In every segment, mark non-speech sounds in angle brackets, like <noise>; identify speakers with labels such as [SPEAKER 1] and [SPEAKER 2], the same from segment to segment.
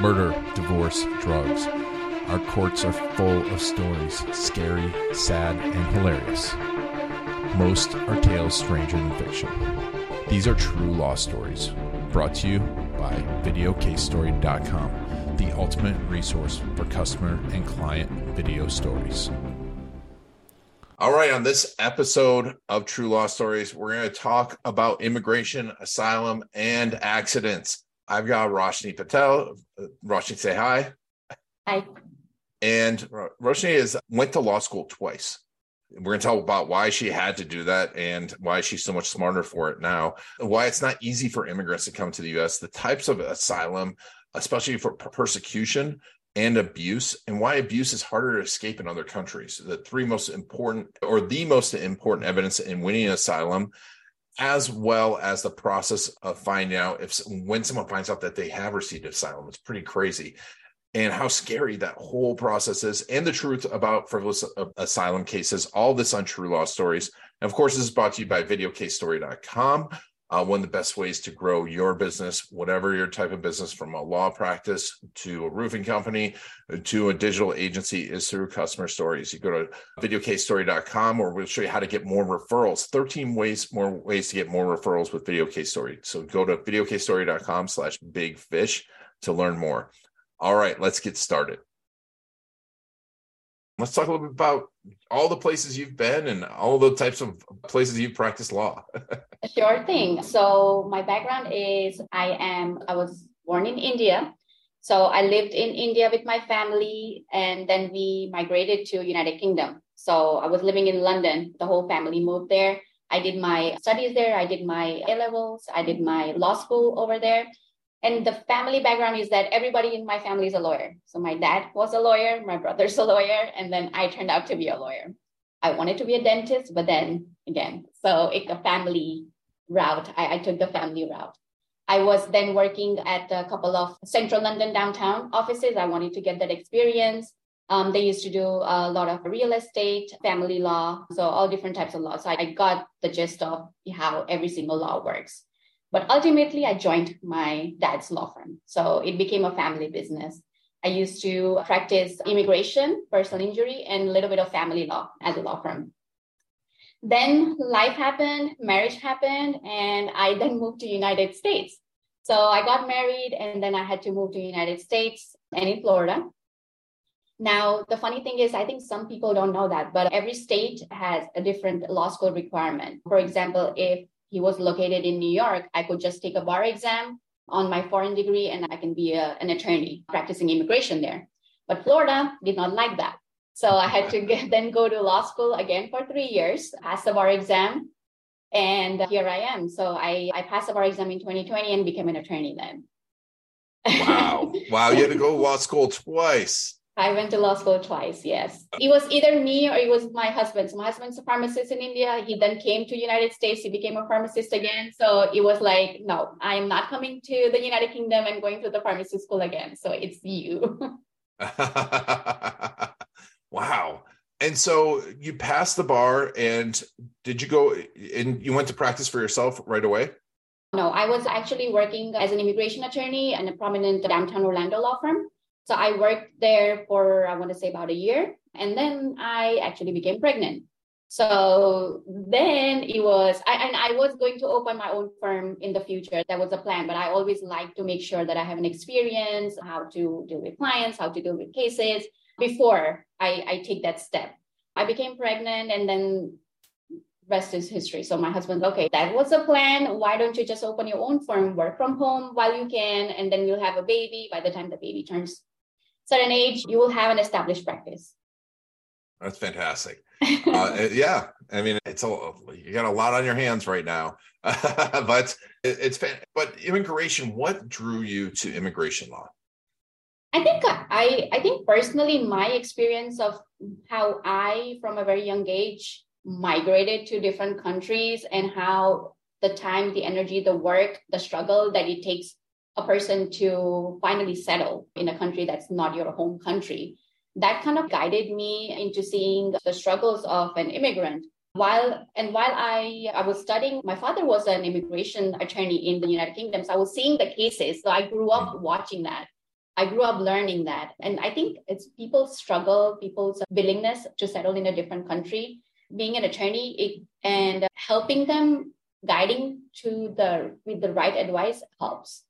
[SPEAKER 1] murder, divorce, drugs. Our courts are full of stories, scary, sad, and hilarious. Most are tales stranger than fiction. These are true law stories, brought to you by VideoCaseStory.com, the ultimate resource for customer and client video stories. All right, on this episode of True Law Stories, we're going to talk about immigration, asylum, and accidents. I've got Roshni Patel. Roshni, say hi.
[SPEAKER 2] Hi.
[SPEAKER 1] And Roshni is went to law school twice. We're going to talk about why she had to do that and why she's so much smarter for it now. Why it's not easy for immigrants to come to the U.S. The types of asylum, especially for persecution and abuse, and why abuse is harder to escape in other countries. The three most important, or the most important evidence in winning asylum as well as the process of finding out if when someone finds out that they have received asylum. It's pretty crazy. And how scary that whole process is, and the truth about frivolous uh, asylum cases, all this on True Law Stories. And of course, this is brought to you by VideoCaseStory.com uh, one of the best ways to grow your business, whatever your type of business, from a law practice to a roofing company to a digital agency, is through customer stories. You go to videocasestory.com or we'll show you how to get more referrals. 13 ways, more ways to get more referrals with Video Case Story. So go to videocasestory.com slash big fish to learn more. All right, let's get started. Let's talk a little bit about all the places you've been and all the types of places you've practiced law. <laughs>
[SPEAKER 2] sure thing. So my background is I am I was born in India. So I lived in India with my family and then we migrated to United Kingdom. So I was living in London. The whole family moved there. I did my studies there. I did my A levels. I did my law school over there. And the family background is that everybody in my family is a lawyer. So my dad was a lawyer, my brother's a lawyer, and then I turned out to be a lawyer. I wanted to be a dentist, but then again, so it's a family route. I, I took the family route. I was then working at a couple of central London downtown offices. I wanted to get that experience. Um, they used to do a lot of real estate, family law, so all different types of law. So I got the gist of how every single law works. But ultimately, I joined my dad's law firm. So it became a family business. I used to practice immigration, personal injury, and a little bit of family law at the law firm. Then life happened, marriage happened, and I then moved to United States. So I got married and then I had to move to United States and in Florida. Now, the funny thing is, I think some people don't know that, but every state has a different law school requirement. For example, if he was located in New York, I could just take a bar exam on my foreign degree and I can be a, an attorney practicing immigration there. But Florida did not like that. So I had to get, <laughs> then go to law school again for three years, pass the bar exam, and here I am. So I, I passed the bar exam in 2020 and became an attorney then.
[SPEAKER 1] wow. Wow. You had to go to law school twice.
[SPEAKER 2] I went to law school twice. Yes, it was either me or it was my husband. So my husband's a pharmacist in India. He then came to United States. He became a pharmacist again. So it was like, no, I am not coming to the United Kingdom and going to the pharmacy school again. So it's you. <laughs>
[SPEAKER 1] wow. And so you passed the bar, and did you go and you went to practice for yourself right away?
[SPEAKER 2] No, I was actually working as an immigration attorney in a prominent downtown Orlando law firm. So I worked there for, I want to say about a year. And then I actually became pregnant. So then it was, I, and I was going to open my own firm in the future. That was a plan, but I always like to make sure that I have an experience, how to deal with clients, how to deal with cases before I, I take that step. I became pregnant and then rest is history. So my husband, okay, that was a plan. Why don't you just open your own firm, work from home while you can, and then you'll have a baby. By the time the baby turns certain age, you will have an established practice.
[SPEAKER 1] That's fantastic. <laughs> uh, yeah, I mean, it's a you got a lot on your hands right now, <laughs> but it's but immigration. What drew you to immigration law?
[SPEAKER 2] I think I I think personally my experience of how I from a very young age migrated to different countries and how the time, the energy, the work, the struggle that it takes a person to finally settle in a country that's not your home country. That kind of guided me into seeing the struggles of an immigrant. While and while I, I was studying, my father was an immigration attorney in the United Kingdom. So I was seeing the cases. So I grew up mm-hmm. watching that. I grew up learning that. And I think it's people's struggle, people's willingness to settle in a different country. Being an attorney it, and helping them, guiding to the with the right advice helps.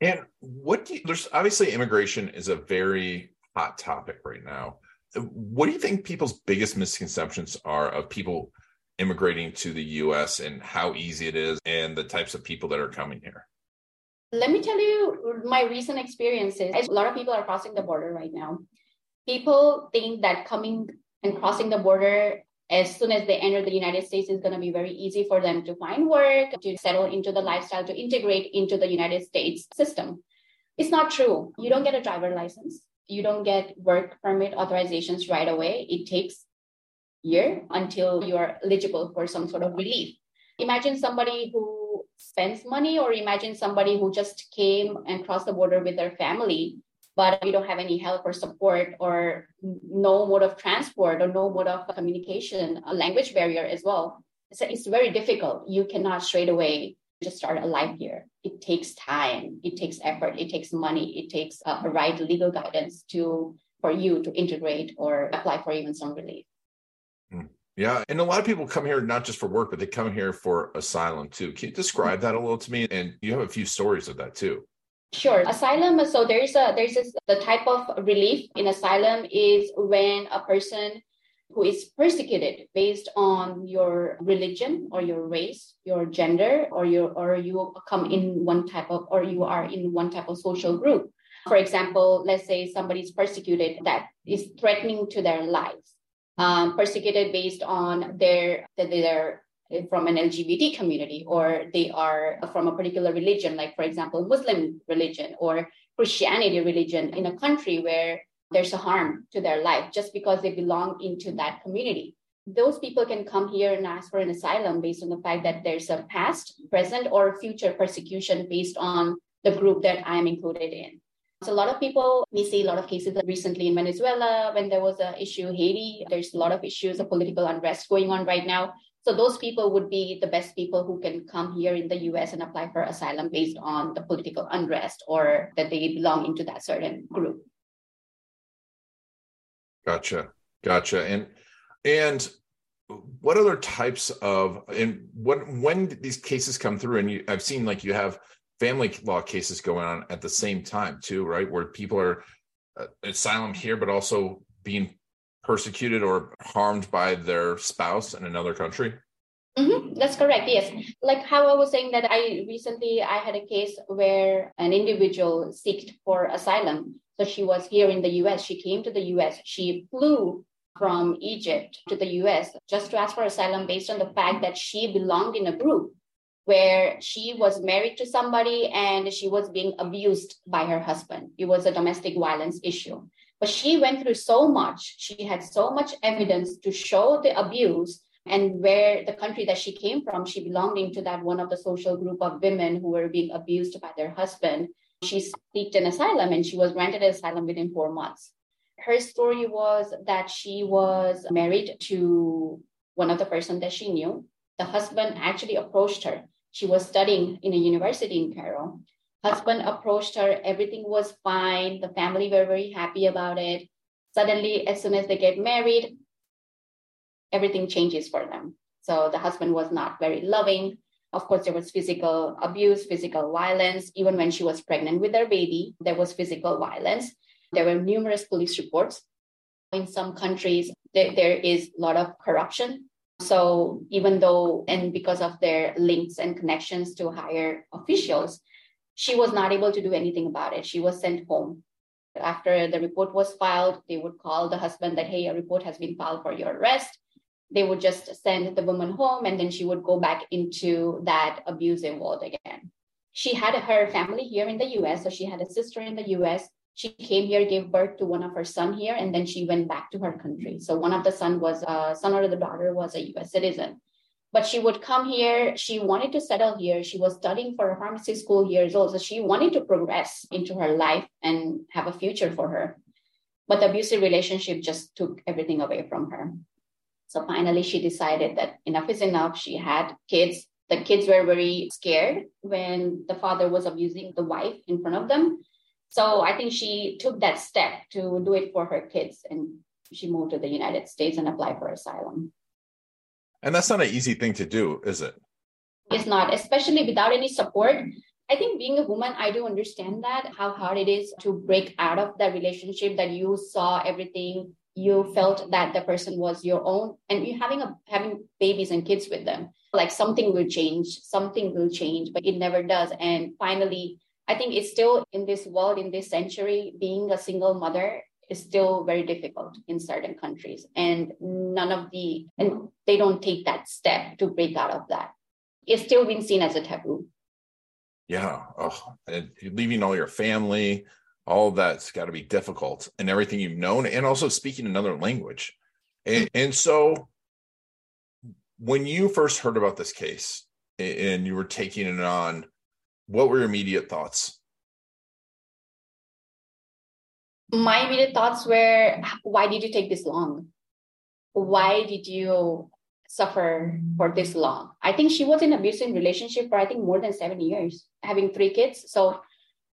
[SPEAKER 1] And what do you, there's obviously immigration is a very hot topic right now. What do you think people's biggest misconceptions are of people immigrating to the US and how easy it is and the types of people that are coming here?
[SPEAKER 2] Let me tell you my recent experiences. A lot of people are crossing the border right now. People think that coming and crossing the border as soon as they enter the United States it's going to be very easy for them to find work, to settle into the lifestyle, to integrate into the United States system. It's not true. You don't get a driver license. You don't get work permit authorizations right away. It takes year until you're eligible for some sort of relief. Imagine somebody who spends money or imagine somebody who just came and crossed the border with their family but you don't have any help or support or no mode of transport or no mode of communication, a language barrier as well. So it's very difficult. You cannot straight away just start a life here. It takes time, it takes effort, it takes money, it takes uh, a right legal guidance to for you to integrate or apply for even some relief.
[SPEAKER 1] Hmm. Yeah. And a lot of people come here not just for work, but they come here for asylum too. Can you describe that a little to me? And you have a few stories of that too.
[SPEAKER 2] Sure. Asylum. So there's a there's a, the type of relief in asylum is when a person who is persecuted based on your religion or your race, your gender, or your or you come in one type of or you are in one type of social group. For example, let's say somebody is persecuted that is threatening to their lives, um, persecuted based on their their Eh, from an LGBT community or they are from a particular religion, like, for example, Muslim religion or Christianity religion in a country where there's a harm to their life just because they belong into that community. Those people can come here and ask for an asylum based on the fact that there's a past, present, or future persecution based on the group that I'm included in. So a lot of people, we see a lot of cases recently in Venezuela when there was an issue, Haiti, there's a lot of issues of political unrest going on right now. So those people would be the best people who can come here in the US and apply for asylum based on the political unrest or that they belong into that certain group.
[SPEAKER 1] Gotcha. Gotcha. And and what other types of and what when these cases come through and you I've seen like you have family law cases going on at the same time too, right? Where people are uh, asylum here but also being persecuted or harmed by their spouse in another country?
[SPEAKER 2] Mm-hmm. That's correct. Yes. Like how I was saying that I recently I had a case where an individual sought for asylum. So she was here in the US. She came to the US. She flew from Egypt to the US just to ask for asylum based on the fact that she belonged in a group where she was married to somebody and she was being abused by her husband. It was a domestic violence issue. But she went through so much. She had so much evidence to show the abuse and where the country that she came from, she belonged into that one of the social group of women who were being abused by their husband. She seeked an asylum and she was granted asylum within four months. Her story was that she was married to one of the person that she knew. The husband actually approached her. She was studying in a university in Cairo husband approached her everything was fine the family were very happy about it. Suddenly as soon as they get married everything changes for them. So the husband was not very loving. Of course there was physical abuse physical violence. Even when she was pregnant with their baby there was physical violence. There were numerous police reports. In some countries there, there is a lot of corruption. So even though and because of their links and connections to higher officials she was not able to do anything about it. She was sent home. After the report was filed, they would call the husband that, hey, a report has been filed for your arrest. They would just send the woman home and then she would go back into that abusive world again. She had her family here in the US. So she had a sister in the US. She came here, gave birth to one of her son here, and then she went back to her country. So one of the son was a uh, son or the daughter was a US citizen but she would come here. She wanted to settle here. She was studying for a pharmacy school years old so she wanted to progress into her life and have a future for her. But the abusive relationship just took everything away from her. So finally she decided that enough is enough. She had kids. The kids were very scared when the father was abusing the wife in front of them. So I think she took that step to do it for her kids and she moved to the United States and applied for asylum.
[SPEAKER 1] And that's not an easy thing to do, is it?
[SPEAKER 2] It's not, especially without any support. I think being a woman, I do understand that how hard it is to break out of that relationship that you saw everything, you felt that the person was your own, and you having a having babies and kids with them. Like something will change, something will change, but it never does. And finally, I think it's still in this world, in this century, being a single mother is still very difficult in certain countries. And none of the, and they don't take that step to break out of that. It's still being seen as a taboo.
[SPEAKER 1] Yeah. Oh, leaving all your family, all that's got to be difficult and everything you've known, and also speaking another language. And, and so when you first heard about this case and you were taking it on, what were your immediate thoughts?
[SPEAKER 2] My immediate thoughts were why did you take this long? Why did you suffer for this long? I think she was in abusive relationship for I think more than seven years, having three kids. So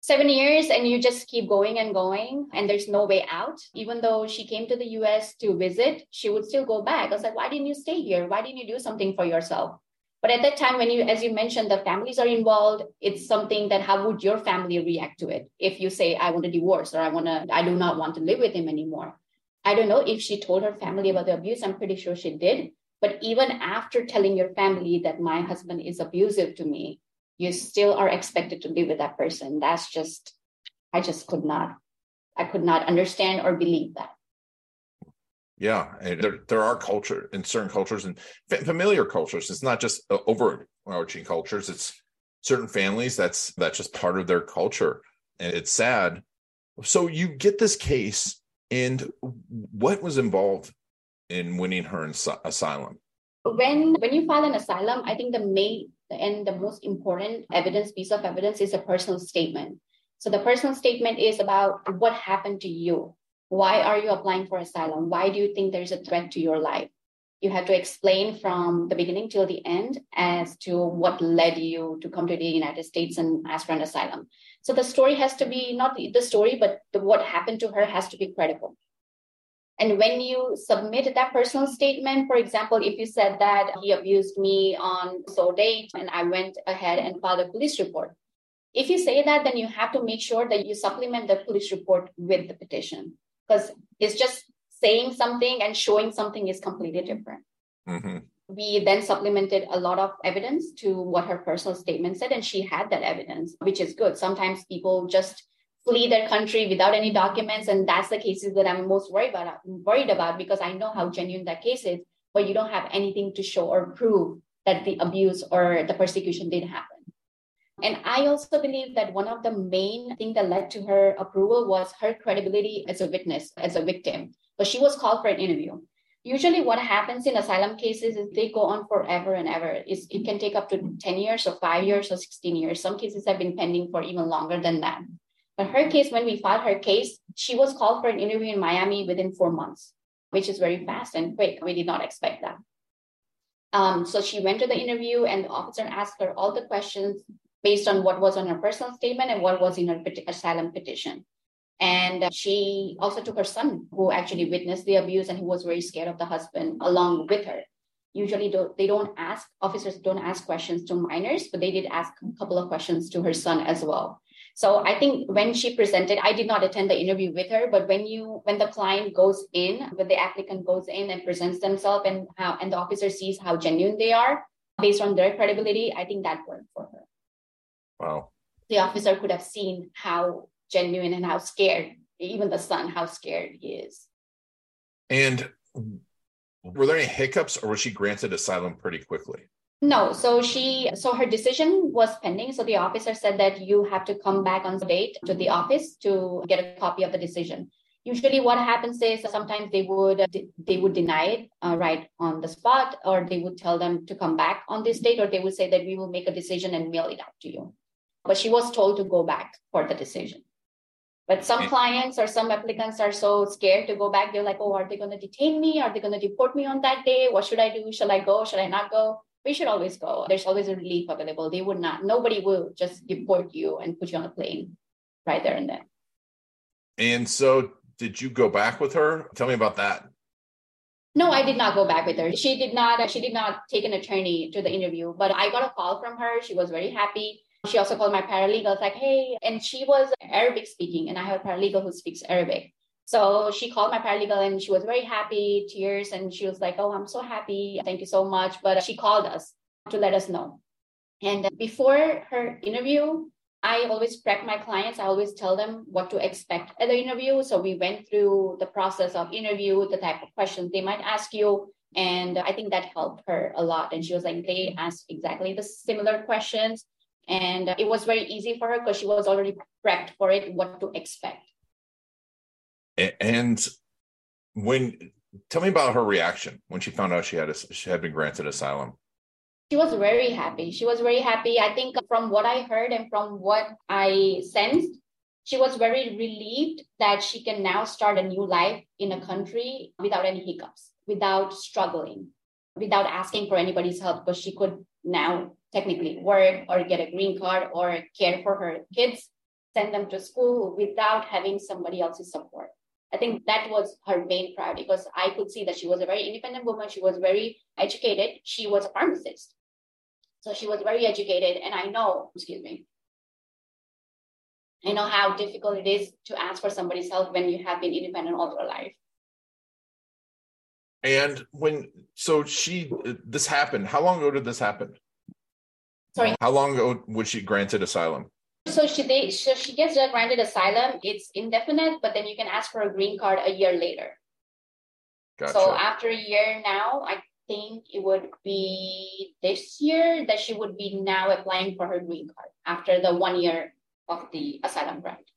[SPEAKER 2] seven years and you just keep going and going and there's no way out. Even though she came to the US to visit, she would still go back. I was like, why didn't you stay here? Why didn't you do something for yourself? But at that time, when you, as you mentioned, the families are involved, it's something that how would your family react to it? If you say, I want a divorce or I want to, I do not want to live with him anymore. I don't know if she told her family about the abuse. I'm pretty sure she did. But even after telling your family that my husband is abusive to me, you still are expected to live with that person. That's just, I just could not, I could not understand or believe that.
[SPEAKER 1] Yeah, there there are culture in certain cultures and familiar cultures. It's not just uh, overarching cultures. It's certain families. That's that's just part of their culture, and it's sad. So you get this case, and what was involved in winning her asylum?
[SPEAKER 2] When when you file an asylum, I think the main and the most important evidence piece of evidence is a personal statement. So the personal statement is about what happened to you why are you applying for asylum? Why do you think there's a threat to your life? You have to explain from the beginning till the end as to what led you to come to the United States and ask for an asylum. So the story has to be not the story, but the, what happened to her has to be credible. And when you submit that personal statement, for example, if you said that he abused me on so date and I went ahead and filed a police report, if you say that, then you have to make sure that you supplement the police report with the petition because it's just saying something and showing something is completely different. Mm-hmm. We then supplemented a lot of evidence to what her personal statement said, and she had that evidence, which is good. Sometimes people just flee their country without any documents, and that's the cases that I'm most worried about. Worried about because I know how genuine that case is, but you don't have anything to show or prove that the abuse or the persecution did happen. And I also believe that one of the main thing that led to her approval was her credibility as a witness, as a victim. But she was called for an interview. Usually, what happens in asylum cases is they go on forever and ever. It's, it can take up to 10 years or five years or 16 years. Some cases have been pending for even longer than that. But her case, when we filed her case, she was called for an interview in Miami within four months, which is very fast and quick. We did not expect that. Um, so she went to the interview, and the officer asked her all the questions based on what was on her personal statement and what was in her asylum petition. And uh, she also took her son, who actually witnessed the abuse and who was very scared of the husband, along with her. Usually, they don't ask, officers don't ask questions to minors, but they did ask a couple of questions to her son as well. So I think when she presented, I did not attend the interview with her, but when you when the client goes in, when the applicant goes in and presents themselves and how and the officer sees how genuine they are based on their credibility, I think that worked for.
[SPEAKER 1] Wow.
[SPEAKER 2] The officer could have seen how genuine and how scared, even the son, how scared he is.
[SPEAKER 1] And were there any hiccups or was she granted asylum pretty quickly?
[SPEAKER 2] No, so she so her decision was pending. So the officer said that you have to come back on the date to the office to get a copy of the decision. Usually, what happens is sometimes they would they would deny it uh, right on the spot, or they would tell them to come back on this date, or they would say that we will make a decision and mail it out to you but she was told to go back for the decision. But some clients or some applicants are so scared to go back. They're like, oh, are they going to detain me? Are they going to deport me on that day? What should I do? Shall I go? Should I not go? We should always go. There's always a relief available. They would not, nobody will just deport you and put you on a plane right there and then.
[SPEAKER 1] And so, did you go back with her? Tell me about that.
[SPEAKER 2] No, I did not go back with her. She did not. She did not take an attorney to the interview, but I got a call from her. She was very happy. She also called my paralegal. Like, hey, and she was Arabic speaking, and I have a paralegal who speaks Arabic. So she called my paralegal and she was very happy, tears, and she was like, Oh, I'm so happy. Thank you so much. But she called us to let us know. And before her interview, I always prep my clients. I always tell them what to expect at the interview. So we went through the process of interview, the type of questions they might ask you. And I think that helped her a lot. And she was like, they asked exactly the similar questions. And it was very easy for her because she was already prepped for it, what to expect.
[SPEAKER 1] And when tell me about her reaction when she found out she had a, she had been granted asylum.
[SPEAKER 2] She was very happy. She was very happy. I think from what I heard and from what I sensed, she was very relieved that she can now start a new life in a country without any hiccups, without struggling, without asking for anybody's help, because she could now technically work or get a green card or care for her kids, send them to school without having somebody else's support. I think that was her main priority because I could see that she was a very independent woman. She was very educated. She was a pharmacist. So she was very educated. And I know, excuse me, I know how difficult it is to ask for somebody's help when you have been independent all your life.
[SPEAKER 1] And when, so she, this happened, how long ago did this happen?
[SPEAKER 2] Sorry.
[SPEAKER 1] How long ago was she granted asylum?
[SPEAKER 2] So she they so she gets granted asylum. It's indefinite, but then you can ask for a green card a year later. Gotcha. So after a year now, I think it would be this year that she would be now applying for her green card after the one year of the asylum grant.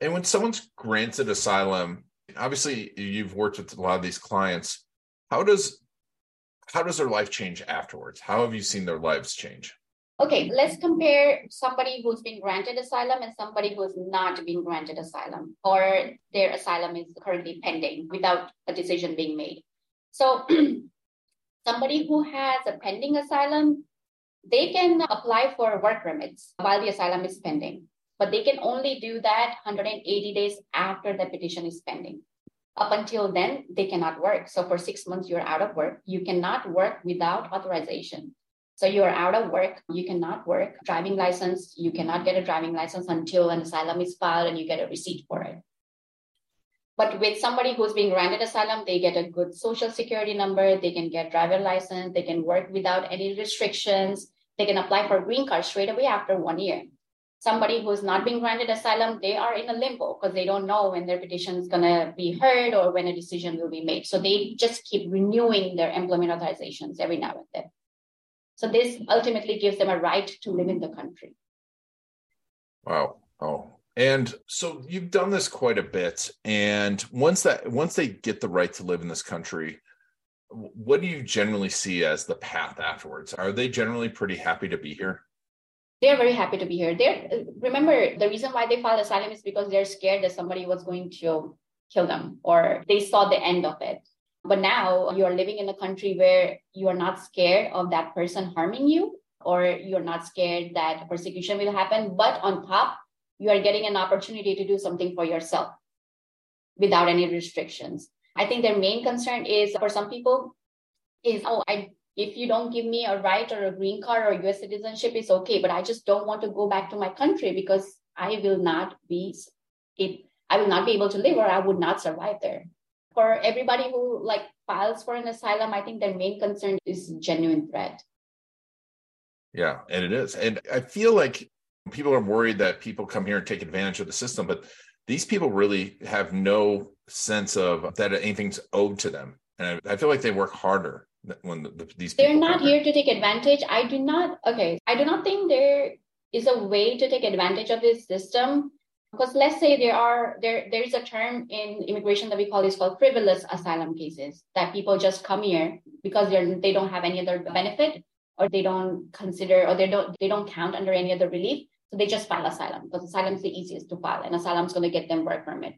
[SPEAKER 1] And when someone's granted asylum, obviously you've worked with a lot of these clients. How does how does their life change afterwards? How have you seen their lives change?
[SPEAKER 2] Okay, let's compare somebody who's been granted asylum and somebody who's not been granted asylum or their asylum is currently pending without a decision being made. So, <clears throat> somebody who has a pending asylum, they can apply for work permits while the asylum is pending, but they can only do that 180 days after the petition is pending. Up until then, they cannot work. So, for six months, you're out of work. You cannot work without authorization. So you are out of work, you cannot work. Driving license, you cannot get a driving license until an asylum is filed and you get a receipt for it. But with somebody who's being granted asylum, they get a good social security number, they can get driver license, they can work without any restrictions, they can apply for green card straight away after one year. Somebody who's not being granted asylum, they are in a limbo because they don't know when their petition is going to be heard or when a decision will be made. So they just keep renewing their employment authorizations every now and then. So this ultimately gives them a right to live in the country.
[SPEAKER 1] Wow. Oh. And so you've done this quite a bit. And once that once they get the right to live in this country, what do you generally see as the path afterwards? Are they generally pretty happy to be here?
[SPEAKER 2] They're very happy to be here. They're remember the reason why they filed asylum is because they're scared that somebody was going to kill them or they saw the end of it. But now you are living in a country where you are not scared of that person harming you, or you're not scared that persecution will happen. But on top, you are getting an opportunity to do something for yourself without any restrictions. I think their main concern is for some people is, oh, I if you don't give me a right or a green card or US citizenship, it's okay. But I just don't want to go back to my country because I will not be it I will not be able to live or I would not survive there for everybody who like files for an asylum, I think their main concern is genuine threat.
[SPEAKER 1] Yeah, and it is. And I feel like people are worried that people come here and take advantage of the system, but these people really have no sense of that anything's owed to them. And I, I feel like they work harder when the, the, these
[SPEAKER 2] they're not here to take advantage. I do not, okay, I do not think there is a way to take advantage of this system. Because let's say there are there there is a term in immigration that we call is called frivolous asylum cases that people just come here because they're they don't have any other benefit or they don't consider or they don't they don't count under any other relief. So they just file asylum because asylum is the easiest to file and asylum is going to get them work permit.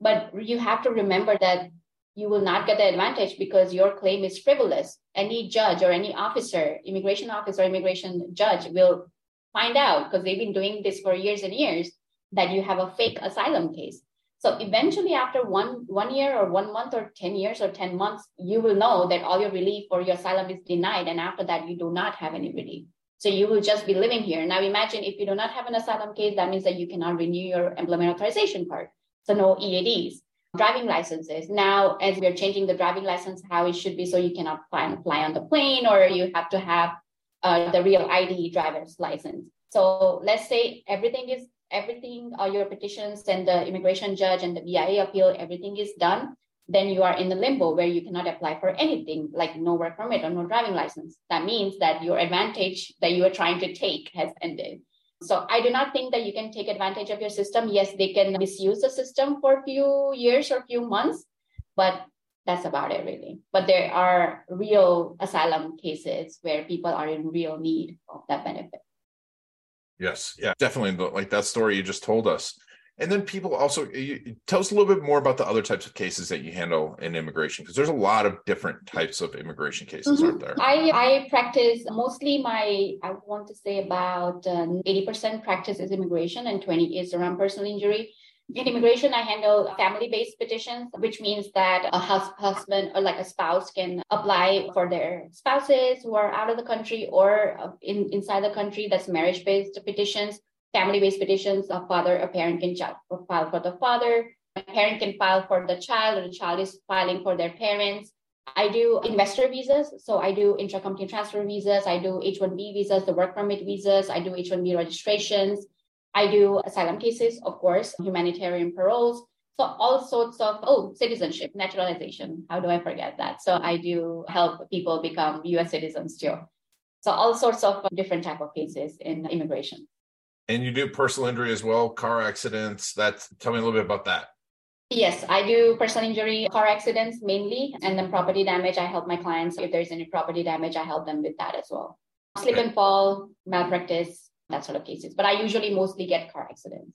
[SPEAKER 2] But you have to remember that you will not get the advantage because your claim is frivolous any judge or any officer immigration officer immigration judge will find out because they've been doing this for years and years that you have a fake asylum case. So eventually, after one one year or one month or ten years or ten months, you will know that all your relief or your asylum is denied, and after that, you do not have any relief. So you will just be living here. Now imagine if you do not have an asylum case, that means that you cannot renew your employment authorization card. So no EADs, driving licenses. Now, as we're changing the driving license, how it should be, so you cannot fly fly on the plane, or you have to have uh, the real ID driver's license. So let's say everything is everything, all your petitions and the immigration judge and the BIA appeal, everything is done, then you are in the limbo where you cannot apply for anything like no work permit or no driving license. That means that your advantage that you are trying to take has ended. So I do not think that you can take advantage of your system. Yes, they can misuse the system for a few years or a few months, but that's about it really. But there are real asylum cases where people are in real need of that benefit.
[SPEAKER 1] Yes, yeah, definitely. But like that story you just told us. And then people also you, tell us a little bit more about the other types of cases that you handle in immigration because there's a lot of different types of immigration cases, mm-hmm. aren't there?
[SPEAKER 2] I, I practice mostly my I want to say about um, eighty percent practice is immigration and twenty is around personal injury. In immigration, I handle family-based petitions, which means that a hus- husband or like a spouse can apply for their spouses who are out of the country or uh, in, inside the country. That's marriage-based petitions, family-based petitions. A father, a parent can file for the father. A parent can file for the child, or the child is filing for their parents. I do investor visas. So I do intra-company transfer visas. I do H-1B visas, the work permit visas. I do H-1B registrations. I do asylum cases, of course, humanitarian paroles. So all sorts of, oh, citizenship, naturalization. How do I forget that? So I do help people become US citizens too. So all sorts of different type of cases in immigration.
[SPEAKER 1] And you do personal injury as well, car accidents. That's tell me a little bit about that.
[SPEAKER 2] Yes, I do personal injury, car accidents mainly, and then property damage. I help my clients if there's any property damage. I help them with that as well. Slip and fall, malpractice, that sort of cases. But I usually mostly get car accidents.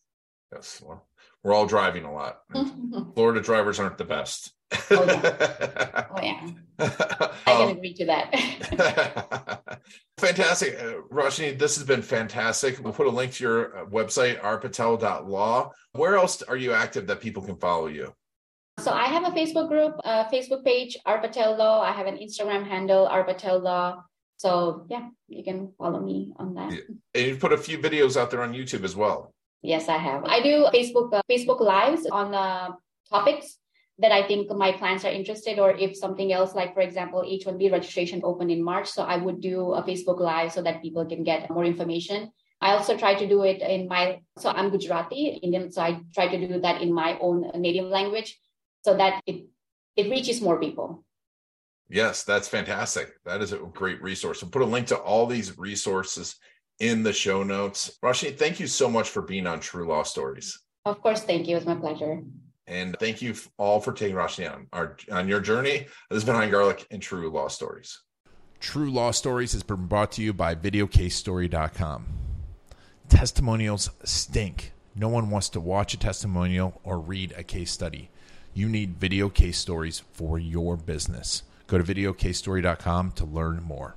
[SPEAKER 1] Yes, well, we're all driving a lot. <laughs> Florida drivers aren't the best.
[SPEAKER 2] Oh yeah, <laughs> oh, yeah. I can um, agree to that. <laughs>
[SPEAKER 1] fantastic, uh, Roshni. This has been fantastic. We'll put a link to your uh, website, rpatel.law. Where else are you active that people can follow you?
[SPEAKER 2] So I have a Facebook group, a Facebook page, R Patel Law. I have an Instagram handle, R Patel Law. So yeah, you can follow me on that. Yeah.
[SPEAKER 1] And you put a few videos out there on YouTube as well.
[SPEAKER 2] Yes, I have. I do Facebook uh, Facebook lives on uh, topics that I think my clients are interested, or if something else, like for example, H1B registration opened in March, so I would do a Facebook live so that people can get more information. I also try to do it in my so I'm Gujarati Indian, so I try to do that in my own native language so that it it reaches more people.
[SPEAKER 1] Yes, that's fantastic. That is a great resource. We'll put a link to all these resources in the show notes. Roshni, thank you so much for being on True Law Stories.
[SPEAKER 2] Of course, thank you. It was my pleasure.
[SPEAKER 1] And thank you all for taking Roshni on our on your journey. This has been Hein Garlick and True Law Stories. True Law Stories has been brought to you by VideoCaseStory.com. Testimonials stink. No one wants to watch a testimonial or read a case study. You need video case stories for your business. Go to videocasestory.com to learn more.